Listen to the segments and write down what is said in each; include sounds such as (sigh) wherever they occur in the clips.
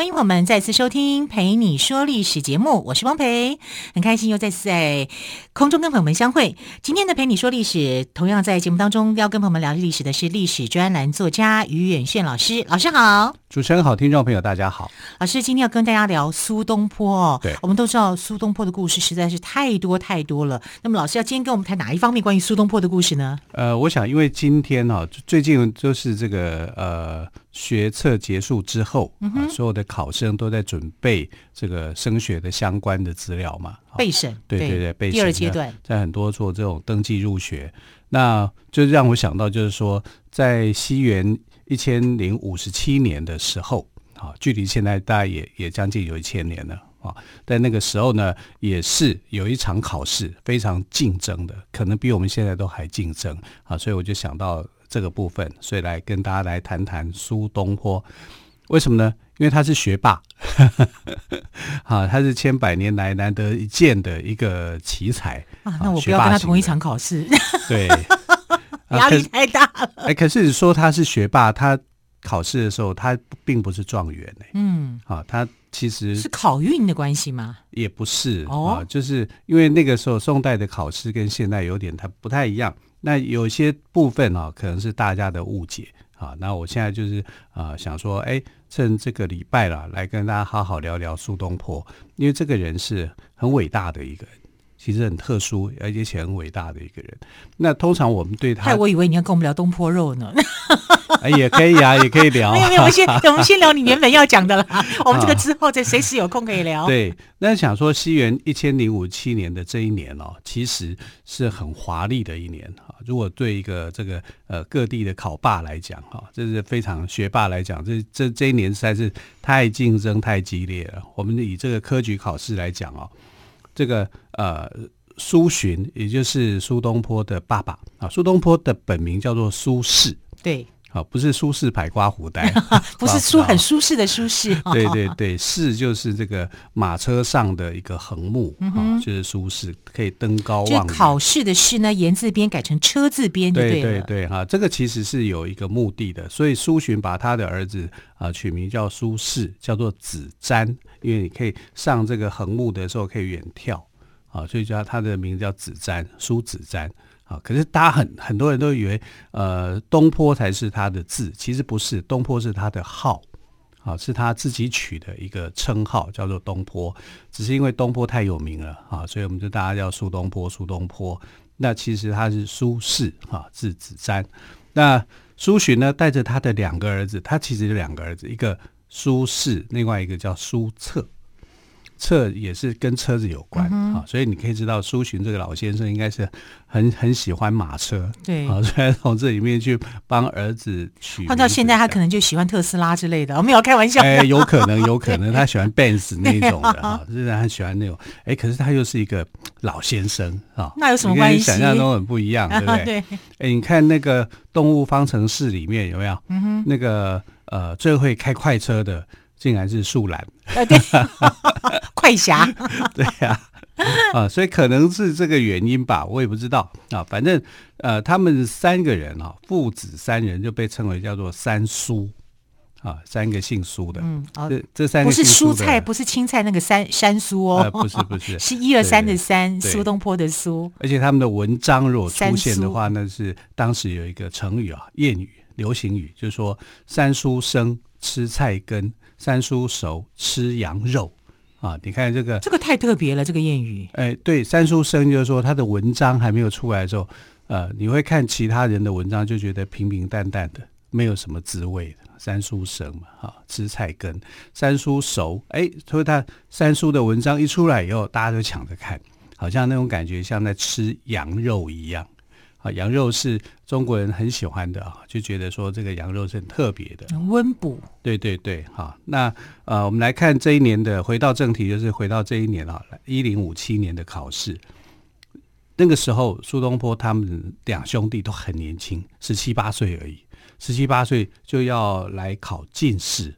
欢迎朋友们再次收听《陪你说历史》节目，我是汪培，很开心又再次在空中跟朋友们相会。今天的《陪你说历史》，同样在节目当中要跟朋友们聊历史的是历史专栏作家于远炫老师，老师好。主持人好，听众朋友大家好。老师今天要跟大家聊苏东坡哦。对，我们都知道苏东坡的故事实在是太多太多了。那么老师要今天跟我们谈哪一方面关于苏东坡的故事呢？呃，我想因为今天哈、哦，最近就是这个呃学测结束之后，嗯、啊，所有的考生都在准备这个升学的相关的资料嘛，备审。对对对，备审。第二阶段，在很多做这种登记入学，那就让我想到就是说，在西元。一千零五十七年的时候，啊，距离现在大概也也将近有一千年了啊。在那个时候呢，也是有一场考试非常竞争的，可能比我们现在都还竞争啊。所以我就想到这个部分，所以来跟大家来谈谈苏东坡。为什么呢？因为他是学霸，(laughs) 啊，他是千百年来难得一见的一个奇才啊。那我不要跟他同一场考试，(laughs) 对。(laughs) 压力太大了。哎、啊，可是你说他是学霸，他考试的时候他并不是状元呢。嗯，啊，他其实是考运的关系吗？也不是哦，啊，就是因为那个时候宋代的考试跟现在有点它不太一样。那有些部分啊，可能是大家的误解啊。那我现在就是啊，想说，哎，趁这个礼拜了，来跟大家好好聊聊苏东坡，因为这个人是很伟大的一个人。其实很特殊，而且很伟大的一个人。那通常我们对他，害我以为你要跟我们聊东坡肉呢。(laughs) 哎，也可以啊，(laughs) 也可以聊。没有没有，我们先 (laughs) 我们先聊你原本要讲的啦。我们这个之后再随时有空可以聊。对，那想说西元一千零五七年的这一年哦，其实是很华丽的一年哈。如果对一个这个呃各地的考霸来讲哈，这是非常学霸来讲，这这这一年实在是太竞争太激烈了。我们以这个科举考试来讲哦。这个呃，苏洵，也就是苏东坡的爸爸啊。苏东坡的本名叫做苏轼，对，啊，不是苏轼排刮胡袋，(laughs) 不是舒很舒适的舒适，(laughs) 对对对，轼就是这个马车上的一个横木，就是苏轼可以登高望远。考试的试呢，言字边改成车字边，对对对，哈，这个其实是有一个目的的，所以苏洵把他的儿子啊取名叫苏轼，叫做子瞻。因为你可以上这个横木的时候可以远眺啊，所以叫他的名字叫子瞻，苏子瞻啊。可是大家很很多人都以为呃东坡才是他的字，其实不是，东坡是他的号啊，是他自己取的一个称号，叫做东坡。只是因为东坡太有名了啊，所以我们就大家叫苏东坡，苏东坡。那其实他是苏轼啊，字子瞻。那苏洵呢，带着他的两个儿子，他其实有两个儿子，一个。苏轼，另外一个叫苏策。策也是跟车子有关啊、所以你可以知道苏洵这个老先生应该是很很喜欢马车，对啊，(laughs) 所以从这里面去帮儿子取。换到现在，他可能就喜欢特斯拉之类的，我没有开玩笑。哎，有可能，(laughs) 有可能他喜欢 Benz 那种的 (laughs) 啊，虽然他喜欢那种，哎，可是他又是一个老先生啊，那有什么关系？想象中很不一样，对不对？对。哎，你看那个《动物方程式》里面有没有？嗯哼，那个。呃，最会开快车的竟然是树懒，呃，对，(laughs) 快侠，(laughs) 对呀，啊，所以可能是这个原因吧，我也不知道。啊。反正呃，他们三个人啊，父子三人就被称为叫做三叔。啊，三个姓苏的。嗯，哦，这这三个不是蔬菜，不是青菜那个三三苏哦，呃，不是不是，(laughs) 是一二三的三，苏东坡的苏。而且他们的文章如果出现的话，那是当时有一个成语啊，谚语。流行语就是说，三叔生吃菜根，三叔熟吃羊肉啊！你看这个，这个太特别了，这个谚语。哎，对，三叔生就是说他的文章还没有出来的时候，呃，你会看其他人的文章就觉得平平淡淡的，没有什么滋味的。三叔生嘛，哈，吃菜根，三叔熟，哎，所以他三叔的文章一出来以后，大家都抢着看，好像那种感觉像在吃羊肉一样。啊，羊肉是中国人很喜欢的啊，就觉得说这个羊肉是很特别的，温补。对对对，好，那呃，我们来看这一年的，回到正题，就是回到这一年啊，一零五七年的考试。那个时候苏东坡他们两兄弟都很年轻，十七八岁而已，十七八岁就要来考进士，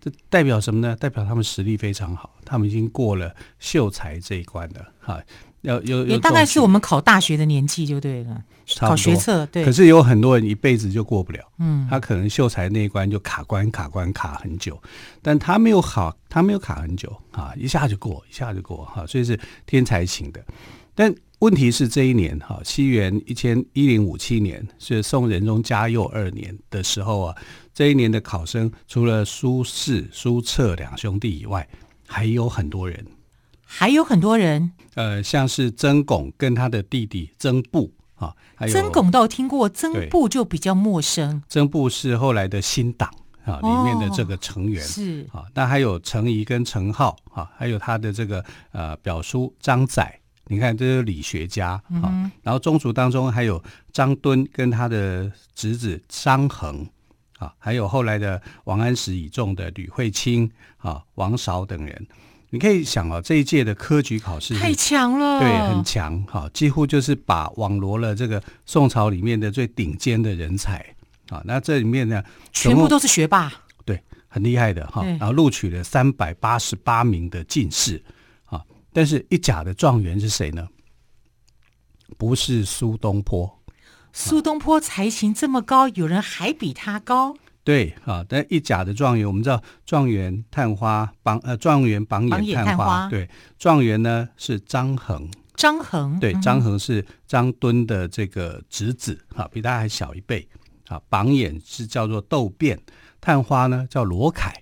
这代表什么呢？代表他们实力非常好，他们已经过了秀才这一关了，哈。要有有也大概是我们考大学的年纪就对了，考学测对。可是有很多人一辈子就过不了，嗯，他可能秀才那一关就卡关卡关卡很久，但他没有考，他没有卡很久啊，一下就过，一下就过哈，所以是天才型的。但问题是这一年哈，西元一千一零五七年是宋仁宗嘉佑二年的时候啊，这一年的考生除了苏轼、苏辙两兄弟以外，还有很多人。还有很多人，呃，像是曾巩跟他的弟弟曾布啊，还有曾巩倒听过，曾布就比较陌生。曾布是后来的新党啊里面的这个成员、哦、是啊，那还有程颐跟程浩啊，还有他的这个呃表叔张载，你看这是理学家啊。嗯、然后宗族当中还有张敦跟他的侄子张衡啊，还有后来的王安石倚重的吕惠卿啊、王韶等人。你可以想啊，这一届的科举考试太强了，对，很强哈，几乎就是把网罗了这个宋朝里面的最顶尖的人才啊。那这里面呢，全部都是学霸，对，很厉害的哈。然后录取了三百八十八名的进士啊，但是一甲的状元是谁呢？不是苏东坡。苏东坡才情这么高，有人还比他高。对啊，但一甲的状元，我们知道状元探花榜呃，状元榜眼探花，对，状元呢是张衡，张衡对，张衡是张敦的这个侄子啊，比他还小一辈啊。榜眼是叫做窦辩，探花呢叫罗凯。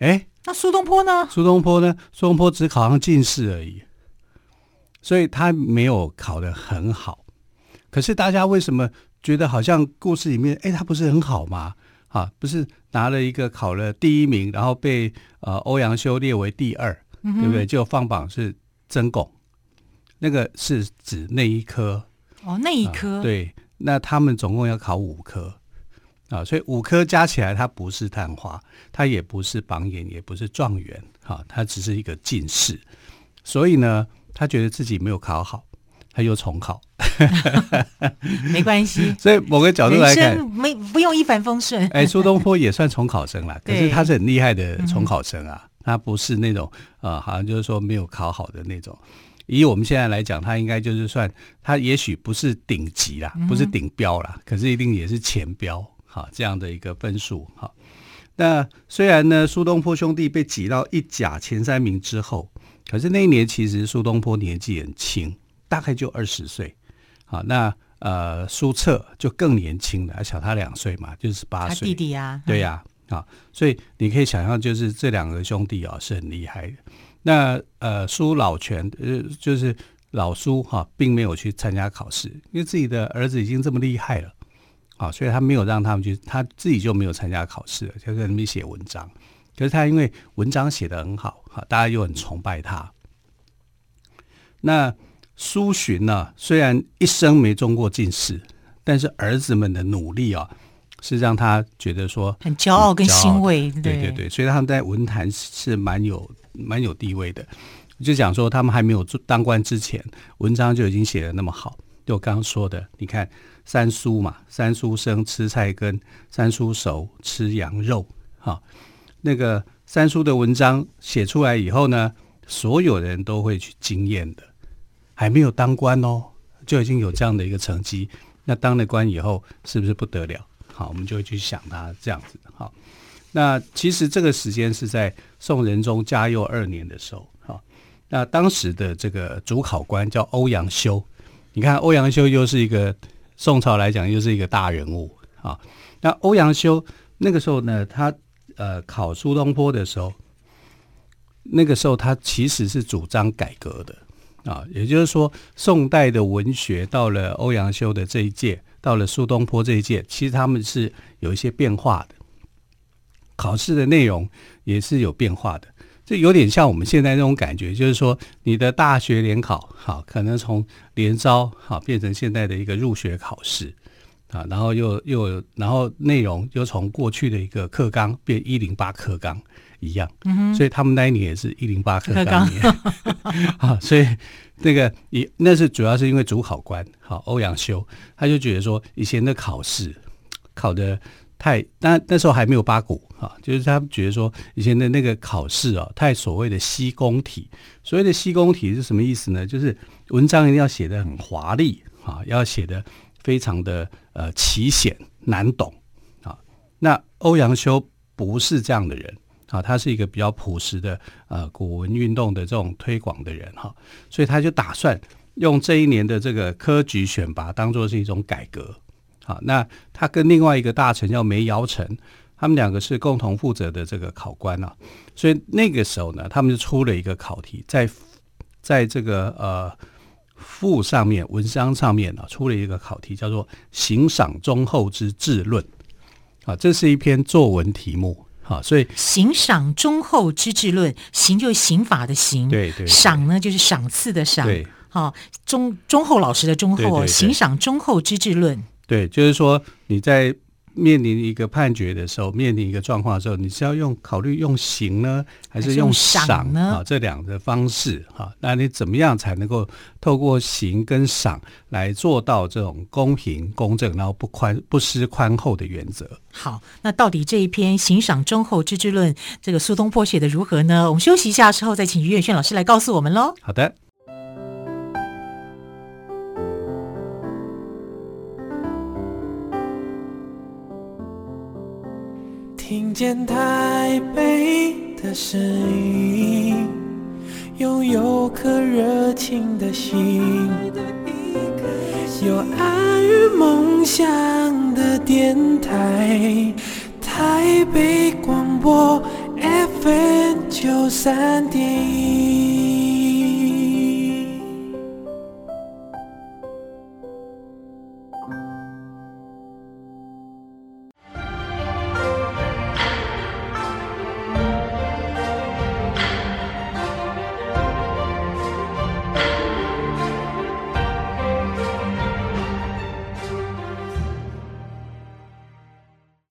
哎，那苏东坡呢？苏东坡呢？苏东坡只考上进士而已，所以他没有考得很好。可是大家为什么觉得好像故事里面，哎，他不是很好吗？啊，不是拿了一个考了第一名，然后被呃欧阳修列为第二，嗯、对不对？就放榜是曾巩，那个是指那一科哦，那一科、啊、对。那他们总共要考五科啊，所以五科加起来，他不是探花，他也不是榜眼，也不是状元，哈、啊，他只是一个进士。所以呢，他觉得自己没有考好。他又重考，(laughs) 没关系。(laughs) 所以某个角度来看，没不用一帆风顺。哎，苏东坡也算重考生了，(laughs) 可是他是很厉害的重考生啊，他不是那种啊、呃，好像就是说没有考好的那种。以我们现在来讲，他应该就是算他也许不是顶级啦，不是顶标啦，可是一定也是前标哈这样的一个分数哈。那虽然呢，苏东坡兄弟被挤到一甲前三名之后，可是那一年其实苏东坡年纪很轻。大概就二十岁，好，那呃苏澈就更年轻了，小他两岁嘛，就是八岁。弟弟呀，对呀，啊，所以你可以想象，就是这两个兄弟啊是很厉害的。那呃苏老泉呃就是老苏哈，并没有去参加考试，因为自己的儿子已经这么厉害了，啊，所以他没有让他们去，他自己就没有参加考试了，就在那边写文章。可是他因为文章写得很好，哈，大家又很崇拜他。那苏洵呢，虽然一生没中过进士，但是儿子们的努力啊，是让他觉得说很骄傲跟欣慰。对对对，所以他们在文坛是蛮有蛮有地位的。就讲说他们还没有当官之前，文章就已经写得那么好。就我刚刚说的，你看三叔嘛，三叔生吃菜根，三叔熟吃羊肉。哈，那个三叔的文章写出来以后呢，所有人都会去惊艳的。还没有当官哦，就已经有这样的一个成绩。那当了官以后，是不是不得了？好，我们就会去想他这样子。好，那其实这个时间是在宋仁宗嘉佑二年的时候。好，那当时的这个主考官叫欧阳修。你看，欧阳修又是一个宋朝来讲又是一个大人物啊。那欧阳修那个时候呢，他呃考苏东坡的时候，那个时候他其实是主张改革的。啊，也就是说，宋代的文学到了欧阳修的这一届，到了苏东坡这一届，其实他们是有一些变化的，考试的内容也是有变化的。这有点像我们现在那种感觉，就是说，你的大学联考，好，可能从联招，好，变成现在的一个入学考试，啊，然后又又然后内容又从过去的一个课纲变一零八课纲。一样，嗯、哼所以他们那一年也是一零八课纲年，(laughs) 啊，所以那个也那是主要是因为主考官好欧阳修，他就觉得说以前的考试考的太，那那时候还没有八股啊，就是他觉得说以前的那个考试啊太所谓的西工体，所谓的西工体是什么意思呢？就是文章一定要写得很华丽啊，要写得非常的呃奇险难懂啊。那欧阳修不是这样的人。啊，他是一个比较朴实的呃古文运动的这种推广的人哈，所以他就打算用这一年的这个科举选拔当做是一种改革。好，那他跟另外一个大臣叫梅尧臣，他们两个是共同负责的这个考官啊，所以那个时候呢，他们就出了一个考题，在在这个呃赋上面文章上面啊，出了一个考题，叫做《行赏忠厚之治论》啊，这是一篇作文题目。好，所以行赏忠厚之治论，行就是刑法的刑，对对，对，赏呢就是赏赐的赏，对，好忠忠厚老实的忠厚，行赏忠厚之治论，对，就是说你在。面临一个判决的时候，面临一个状况的时候，你是要用考虑用刑呢，还是用赏呢？啊，这两个方式哈，那你怎么样才能够透过刑跟赏来做到这种公平公正，然后不宽不失宽厚的原则？好，那到底这一篇《刑赏忠厚之治论》，这个苏东坡写的如何呢？我们休息一下之后，再请于远炫老师来告诉我们喽。好的。听见台北的声音，拥有颗热情的心，有爱与梦想的电台，台北广播 FM 九三点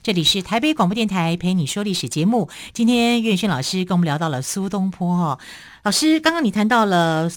这里是台北广播电台陪你说历史节目。今天岳轩老师跟我们聊到了苏东坡哈。老师，刚刚你谈到了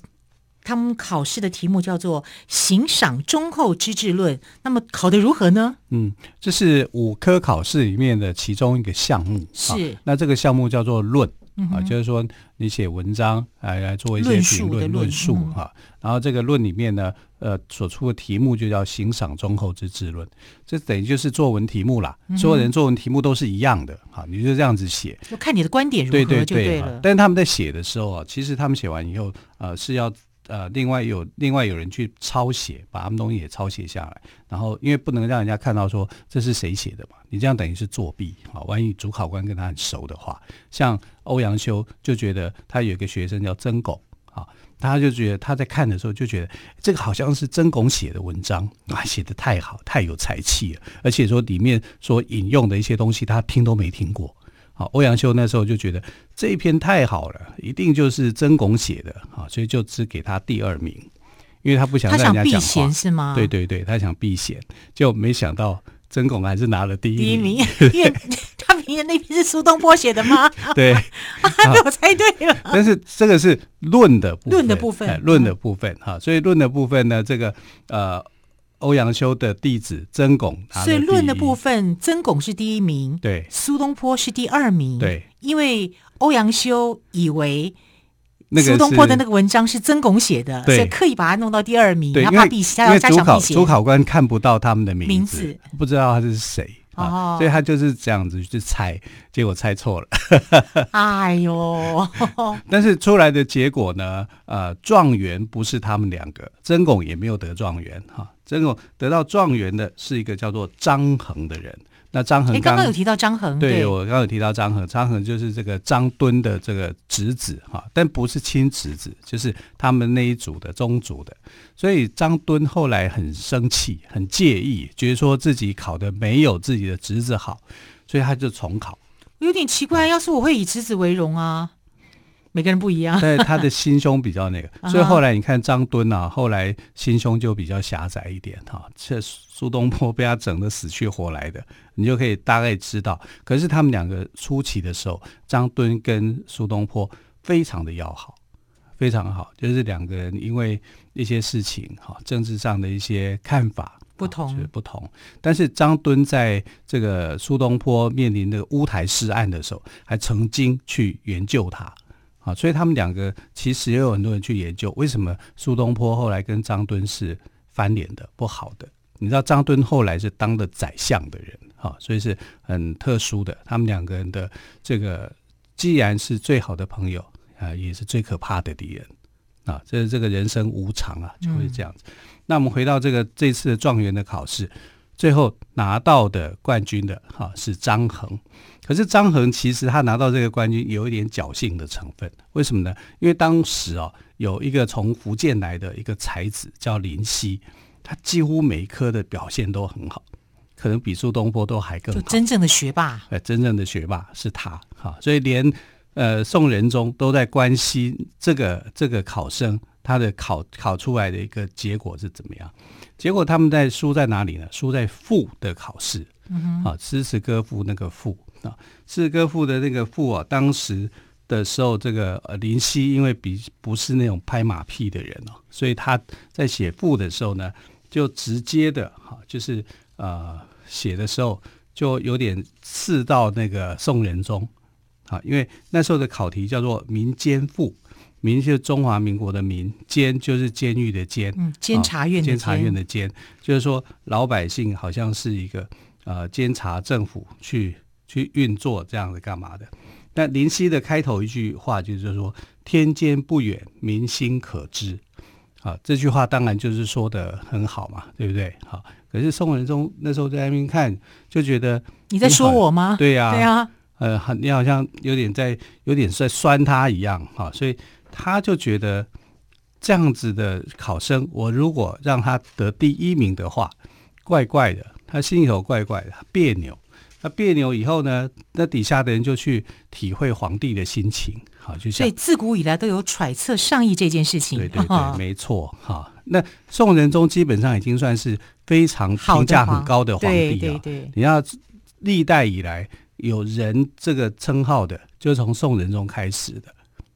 他们考试的题目叫做《行赏忠厚之治论》，那么考得如何呢？嗯，这是五科考试里面的其中一个项目。是，那这个项目叫做论。嗯、啊，就是说你写文章来来做一些评论论述哈、嗯，然后这个论里面呢，呃，所出的题目就叫欣赏忠厚之治论，这等于就是作文题目啦、嗯。所有人作文题目都是一样的，哈，你就这样子写，就看你的观点如何就对了。对对对，但是他们在写的时候啊，其实他们写完以后，呃，是要。呃，另外有另外有人去抄写，把他们东西也抄写下来，然后因为不能让人家看到说这是谁写的嘛，你这样等于是作弊啊。万一主考官跟他很熟的话，像欧阳修就觉得他有一个学生叫曾巩啊，他就觉得他在看的时候就觉得这个好像是曾巩写的文章啊，写的太好，太有才气了，而且说里面所引用的一些东西他听都没听过。好，欧阳修那时候就觉得这一篇太好了，一定就是曾巩写的，啊，所以就只给他第二名，因为他不想让人家讲话。是吗？对对对，他想避嫌，就没想到曾巩还是拿了第一名。第一名，(laughs) 因为他明明那篇是苏东坡写的吗？(laughs) 对，(laughs) 还没有猜对了。但是这个是论的部分，论的部分，论的部分，哈，所以论的部分呢，这个呃。欧阳修的弟子曾巩，所以论的部分，曾巩是第一名，对，苏东坡是第二名，对，因为欧阳修以为苏东坡的那个文章是曾巩写的，所以刻意把它弄到第二名，他怕避嫌，他要加强避嫌。主考官看不到他们的名字，名字不知道他是谁。啊，所以他就是这样子去猜，结果猜错了。(laughs) 哎呦！(laughs) 但是出来的结果呢？呃，状元不是他们两个，曾巩也没有得状元哈。曾巩得到状元的是一个叫做张衡的人。那张衡刚刚有提到张衡，对，我刚刚有提到张衡，张衡就是这个张敦的这个侄子哈，但不是亲侄子，就是他们那一组的宗族的。所以张敦后来很生气，很介意，觉得说自己考的没有自己的侄子好，所以他就重考。有点奇怪，要是我会以侄子为荣啊。每个人不一样，(laughs) 但是他的心胸比较那个，(laughs) 所以后来你看张敦啊，后来心胸就比较狭窄一点哈。这苏东坡被他整得死去活来的，你就可以大概知道。可是他们两个初期的时候，张敦跟苏东坡非常的要好，非常好，就是两个人因为一些事情哈，政治上的一些看法不同，就是不同。但是张敦在这个苏东坡面临的乌台诗案的时候，还曾经去援救他啊，所以他们两个其实也有很多人去研究，为什么苏东坡后来跟张敦是翻脸的不好的？你知道张敦后来是当的宰相的人哈，所以是很特殊的。他们两个人的这个既然是最好的朋友。啊，也是最可怕的敌人啊！这是这个人生无常啊，就会这样子。嗯、那我们回到这个这次的状元的考试，最后拿到的冠军的哈、啊、是张衡。可是张衡其实他拿到这个冠军有一点侥幸的成分，为什么呢？因为当时哦有一个从福建来的一个才子叫林夕，他几乎每一科的表现都很好，可能比苏东坡都还更好。就真正的学霸，哎，真正的学霸是他哈、啊，所以连。呃，宋仁宗都在关心这个这个考生他的考考出来的一个结果是怎么样？结果他们在输在哪里呢？输在赋的考试，嗯哼，啊，诗词歌赋那个赋啊，诗词歌赋的那个赋啊，当时的时候，这个呃林夕因为比不是那种拍马屁的人哦，所以他在写赋的时候呢，就直接的哈，就是呃写的时候就有点刺到那个宋仁宗。啊，因为那时候的考题叫做《民间赋》，民就是中华民国的民，监就是监狱的监，嗯，监察院的监，监察院的监，就是说老百姓好像是一个呃监察政府去去运作这样的干嘛的。那林夕的开头一句话就是说“天间不远，民心可知”，啊，这句话当然就是说的很好嘛，对不对？好，可是宋仁宗那时候在那边看，就觉得你在说我吗？对呀，对呀。呃，很你好像有点在有点在酸他一样哈，所以他就觉得这样子的考生，我如果让他得第一名的话，怪怪的，他心里头怪怪的，别扭。他别扭以后呢，那底下的人就去体会皇帝的心情，好，就像所以自古以来都有揣测上意这件事情，对对对，没错哈。那宋仁宗基本上已经算是非常评价很高的皇帝了，对对对，你要历代以来。有人这个称号的，就是从宋仁宗开始的。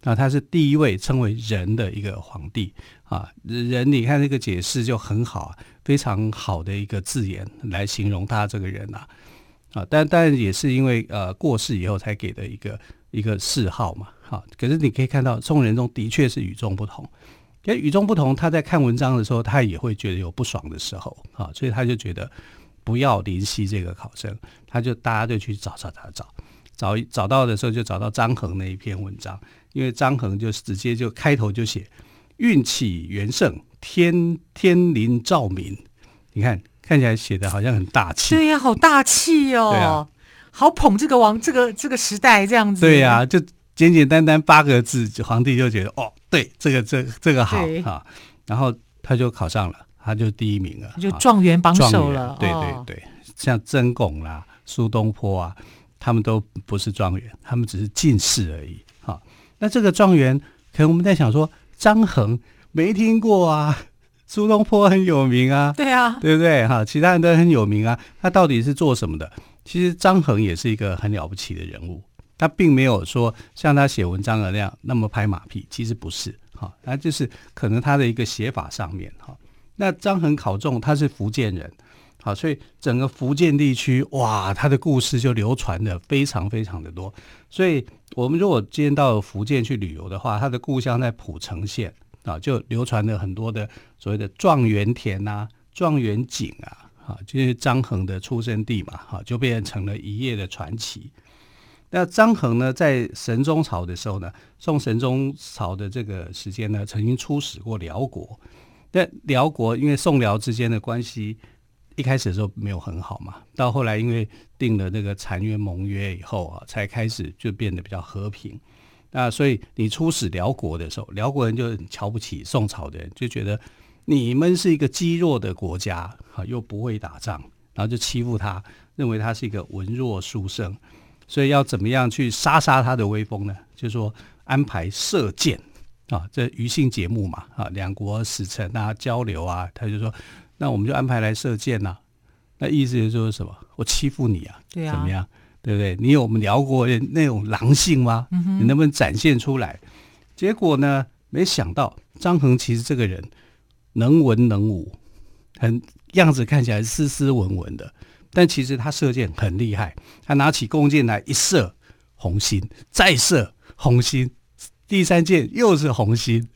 那他是第一位称为人的一个皇帝啊。人，你看这个解释就很好，非常好的一个字眼来形容他这个人呐。啊，但但也是因为呃过世以后才给的一个一个谥号嘛。好，可是你可以看到宋仁宗的确是与众不同。因为与众不同，他在看文章的时候，他也会觉得有不爽的时候啊，所以他就觉得。不要林夕这个考生，他就大家就去找找找找找找到的时候，就找到张衡那一篇文章，因为张衡就直接就开头就写“运气元盛，天天临照民”，你看看起来写的好像很大气，对呀、啊，好大气哦，对啊，好捧这个王这个这个时代这样子，对呀、啊，就简简单单八个字，皇帝就觉得哦，对，这个这这个好啊，然后他就考上了。他就第一名了，就状元榜首了。对对对，像曾巩啦、苏东坡啊，他们都不是状元，他们只是进士而已。哈，那这个状元，可能我们在想说，张衡没听过啊，苏东坡很有名啊，对啊，对不对？哈，其他人都很有名啊，他到底是做什么的？其实张衡也是一个很了不起的人物，他并没有说像他写文章的那样那么拍马屁，其实不是。哈，那就是可能他的一个写法上面，哈。那张衡考中，他是福建人，好，所以整个福建地区，哇，他的故事就流传的非常非常的多。所以，我们如果今天到福建去旅游的话，他的故乡在浦城县啊，就流传了很多的所谓的状元田啊、状元井啊，啊，就是张衡的出生地嘛，哈，就变成了一夜的传奇。那张衡呢，在神宗朝的时候呢，宋神宗朝的这个时间呢，曾经出使过辽国。那辽国因为宋辽之间的关系一开始的时候没有很好嘛，到后来因为订了那个澶渊盟约以后啊，才开始就变得比较和平。那所以你出使辽国的时候，辽国人就很瞧不起宋朝的人，就觉得你们是一个积弱的国家啊，又不会打仗，然后就欺负他，认为他是一个文弱书生，所以要怎么样去杀杀他的威风呢？就是说安排射箭。啊，这余兴节目嘛，啊，两国使臣啊交流啊，他就说，那我们就安排来射箭呐、啊。那意思就是说什么？我欺负你啊？对啊，怎么样？对不对？你有我们辽国人那种狼性吗？你能不能展现出来？结果呢，没想到张衡其实这个人能文能武，很样子看起来斯斯文文的，但其实他射箭很厉害。他拿起弓箭来一射，红心，再射红心，第三箭又是红心。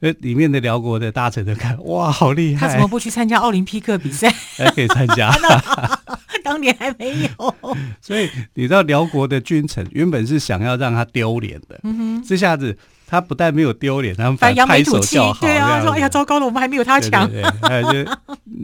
呃，(laughs) 里面的辽国的大臣都看，哇，好厉害！他怎么不去参加奥林匹克比赛？还 (laughs) 可以参加，(laughs) 当年还没有。(laughs) 所以你知道辽国的君臣原本是想要让他丢脸的，这下子他不但没有丢脸，他们反而拍手叫好，对啊，说哎呀，糟糕了，我们还没有他强。对，对，对，还有就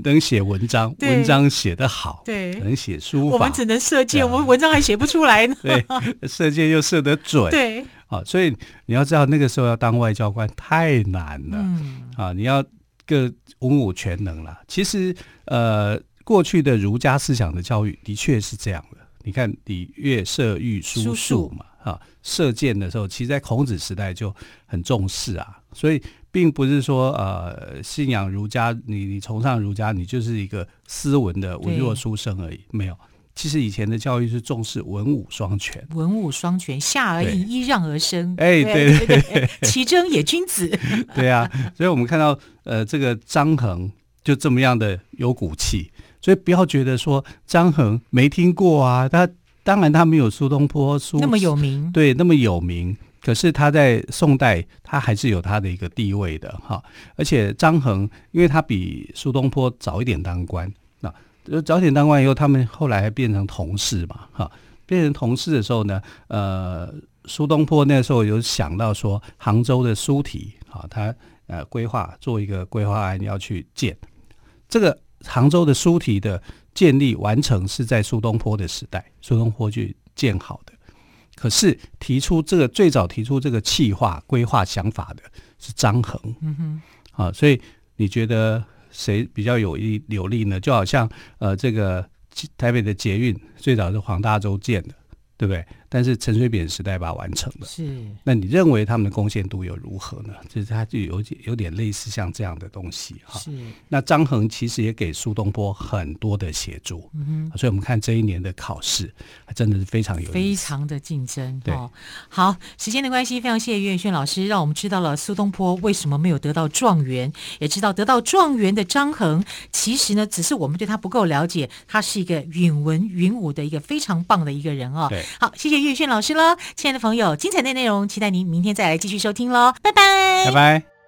能写文章，文章写得好，对，能写书法，我们只能射箭，我们文章还写不出来呢。(laughs) 对，射箭又射得准，对。啊，所以你要知道，那个时候要当外交官太难了。嗯、啊，你要个文武全能了。其实，呃，过去的儒家思想的教育的确是这样的。你看礼乐射御书数嘛，啊，射箭的时候，其实在孔子时代就很重视啊。所以，并不是说呃，信仰儒家，你你崇尚儒家，你就是一个斯文的文弱书生而已，没有。其实以前的教育是重视文武双全，文武双全，下而易，揖让而生。哎，对对对，(laughs) 其争也君子。(laughs) 对啊，所以我们看到呃，这个张衡就这么样的有骨气，所以不要觉得说张衡没听过啊，他当然他没有苏东坡苏那么有名，对，那么有名。可是他在宋代，他还是有他的一个地位的哈。而且张衡，因为他比苏东坡早一点当官。那早点当官以后，他们后来还变成同事嘛，哈，变成同事的时候呢，呃，苏东坡那时候有想到说，杭州的苏堤，啊，他呃规划做一个规划案要去建，这个杭州的苏堤的建立完成是在苏东坡的时代，苏东坡去建好的，可是提出这个最早提出这个气划规划想法的是张衡，嗯哼，啊，所以你觉得？谁比较有利有利呢？就好像呃，这个台北的捷运最早是黄大洲建的，对不对？但是陈水扁时代把它完成了，是。那你认为他们的贡献度又如何呢？就是他就有点有点类似像这样的东西哈。是。那张衡其实也给苏东坡很多的协助，嗯哼。所以我们看这一年的考试，还真的是非常有非常的竞争。对。好，时间的关系，非常谢谢岳轩老师，让我们知道了苏东坡为什么没有得到状元，也知道得到状元的张衡，其实呢，只是我们对他不够了解，他是一个允文允武的一个非常棒的一个人哦。对。好，谢谢。岳轩老师喽，亲爱的朋友，精彩的内容，期待您明天再来继续收听喽，拜拜，拜拜。